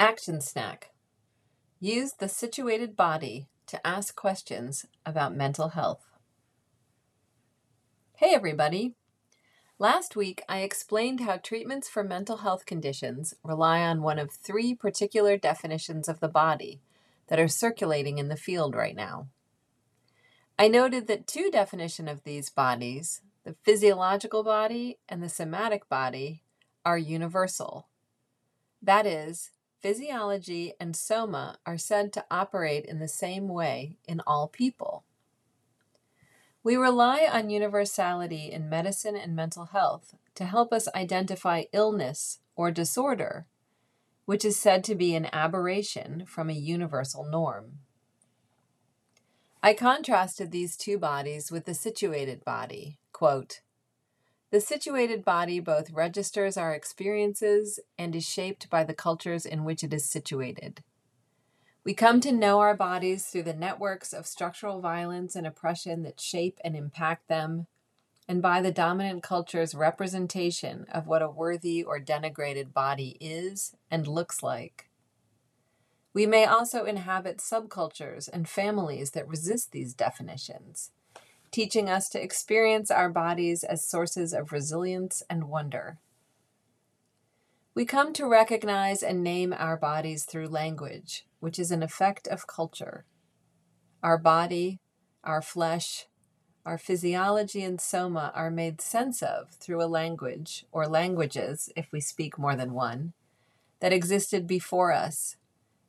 Action Snack Use the situated body to ask questions about mental health. Hey, everybody. Last week, I explained how treatments for mental health conditions rely on one of three particular definitions of the body that are circulating in the field right now. I noted that two definitions of these bodies, the physiological body and the somatic body, are universal. That is, physiology and soma are said to operate in the same way in all people. We rely on universality in medicine and mental health to help us identify illness or disorder, which is said to be an aberration from a universal norm. I contrasted these two bodies with the situated body. Quote, the situated body both registers our experiences and is shaped by the cultures in which it is situated. We come to know our bodies through the networks of structural violence and oppression that shape and impact them, and by the dominant culture's representation of what a worthy or denigrated body is and looks like. We may also inhabit subcultures and families that resist these definitions teaching us to experience our bodies as sources of resilience and wonder. We come to recognize and name our bodies through language, which is an effect of culture. Our body, our flesh, our physiology and soma are made sense of through a language, or languages, if we speak more than one, that existed before us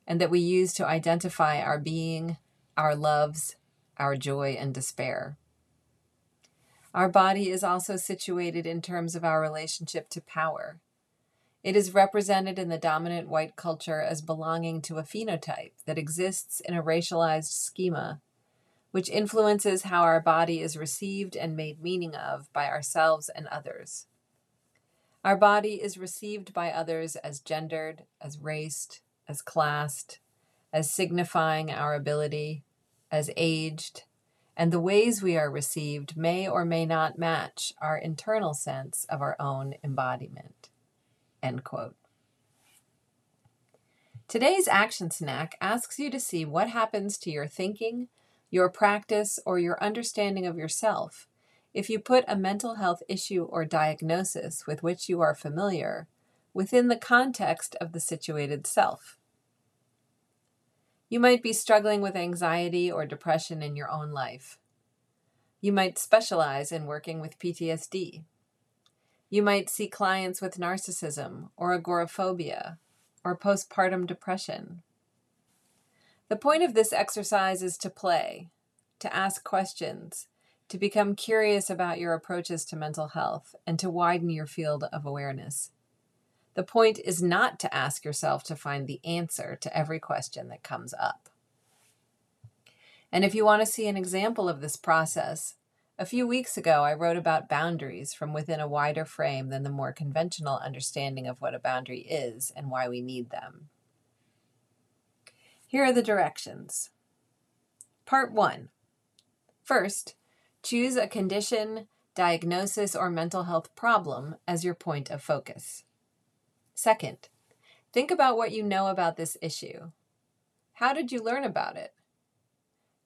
and that we use to identify our being, our loves, our joy and despair. Our body is also situated in terms of our relationship to power. It is represented in the dominant white culture as belonging to a phenotype that exists in a racialized schema, which influences how our body is received and made meaning of by ourselves and others. Our body is received by others as gendered, as raced, as classed, as signifying our ability, as aged, and the ways we are received may or may not match our internal sense of our own embodiment. End quote. Today's action snack asks you to see what happens to your thinking, your practice, or your understanding of yourself if you put a mental health issue or diagnosis with which you are familiar within the context of the situated self. You might be struggling with anxiety or depression in your own life. You might specialize in working with PTSD. You might see clients with narcissism or agoraphobia or postpartum depression. The point of this exercise is to play, to ask questions, to become curious about your approaches to mental health, and to widen your field of awareness. The point is not to ask yourself to find the answer to every question that comes up. And if you want to see an example of this process, a few weeks ago I wrote about boundaries from within a wider frame than the more conventional understanding of what a boundary is and why we need them. Here are the directions. Part 1. First, choose a condition, diagnosis, or mental health problem as your point of focus. Second, think about what you know about this issue. How did you learn about it?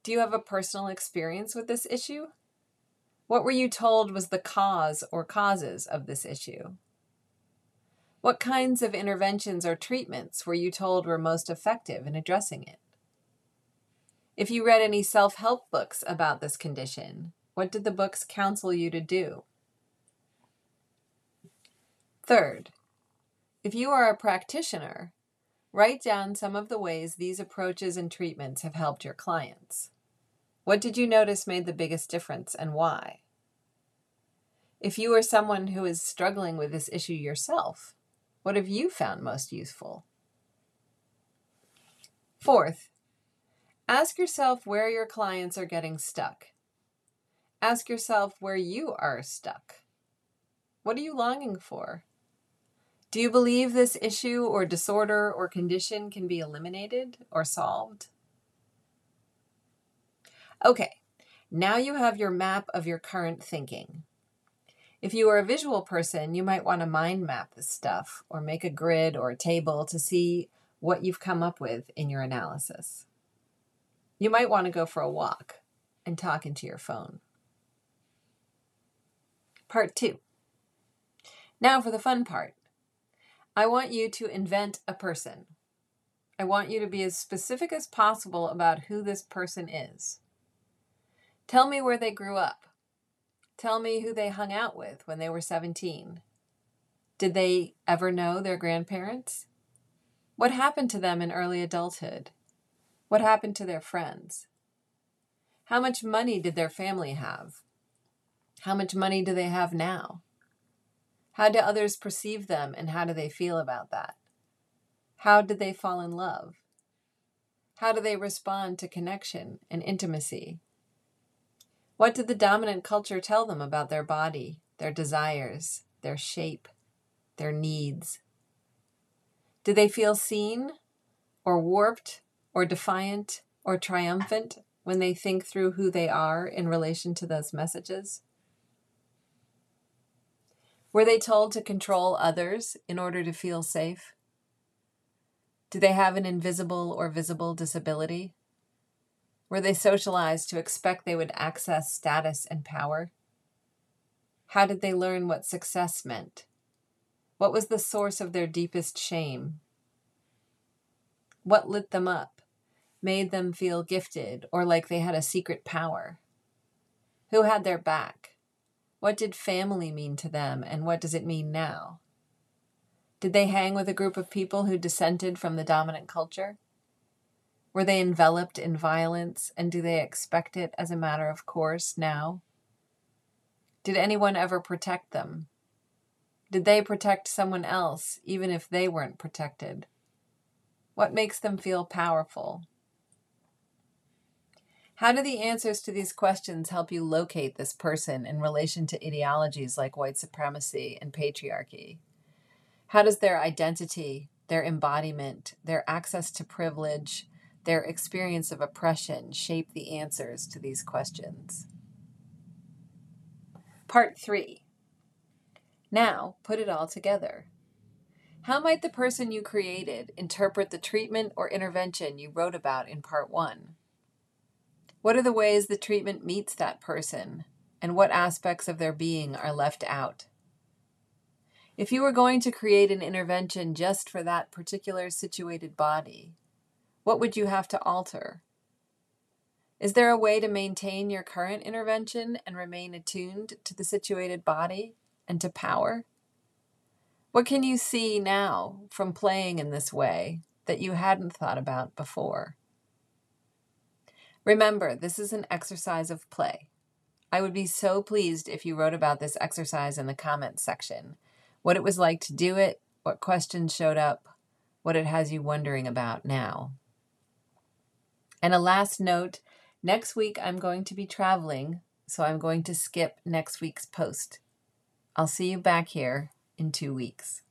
Do you have a personal experience with this issue? What were you told was the cause or causes of this issue? What kinds of interventions or treatments were you told were most effective in addressing it? If you read any self help books about this condition, what did the books counsel you to do? Third, if you are a practitioner, write down some of the ways these approaches and treatments have helped your clients. What did you notice made the biggest difference and why? If you are someone who is struggling with this issue yourself, what have you found most useful? Fourth, ask yourself where your clients are getting stuck. Ask yourself where you are stuck. What are you longing for? Do you believe this issue or disorder or condition can be eliminated or solved? Okay, now you have your map of your current thinking. If you are a visual person, you might want to mind map this stuff or make a grid or a table to see what you've come up with in your analysis. You might want to go for a walk and talk into your phone. Part two. Now for the fun part. I want you to invent a person. I want you to be as specific as possible about who this person is. Tell me where they grew up. Tell me who they hung out with when they were 17. Did they ever know their grandparents? What happened to them in early adulthood? What happened to their friends? How much money did their family have? How much money do they have now? How do others perceive them and how do they feel about that? How did they fall in love? How do they respond to connection and intimacy? What did the dominant culture tell them about their body, their desires, their shape, their needs? Do they feel seen or warped or defiant or triumphant when they think through who they are in relation to those messages? Were they told to control others in order to feel safe? Do they have an invisible or visible disability? Were they socialized to expect they would access status and power? How did they learn what success meant? What was the source of their deepest shame? What lit them up, made them feel gifted or like they had a secret power? Who had their back? What did family mean to them and what does it mean now? Did they hang with a group of people who dissented from the dominant culture? Were they enveloped in violence, and do they expect it as a matter of course now? Did anyone ever protect them? Did they protect someone else, even if they weren't protected? What makes them feel powerful? How do the answers to these questions help you locate this person in relation to ideologies like white supremacy and patriarchy? How does their identity, their embodiment, their access to privilege, their experience of oppression shape the answers to these questions? Part three. Now, put it all together. How might the person you created interpret the treatment or intervention you wrote about in part one? What are the ways the treatment meets that person, and what aspects of their being are left out? If you were going to create an intervention just for that particular situated body, what would you have to alter? Is there a way to maintain your current intervention and remain attuned to the situated body and to power? What can you see now from playing in this way that you hadn't thought about before? Remember, this is an exercise of play. I would be so pleased if you wrote about this exercise in the comments section what it was like to do it, what questions showed up, what it has you wondering about now. And a last note next week I'm going to be traveling, so I'm going to skip next week's post. I'll see you back here in two weeks.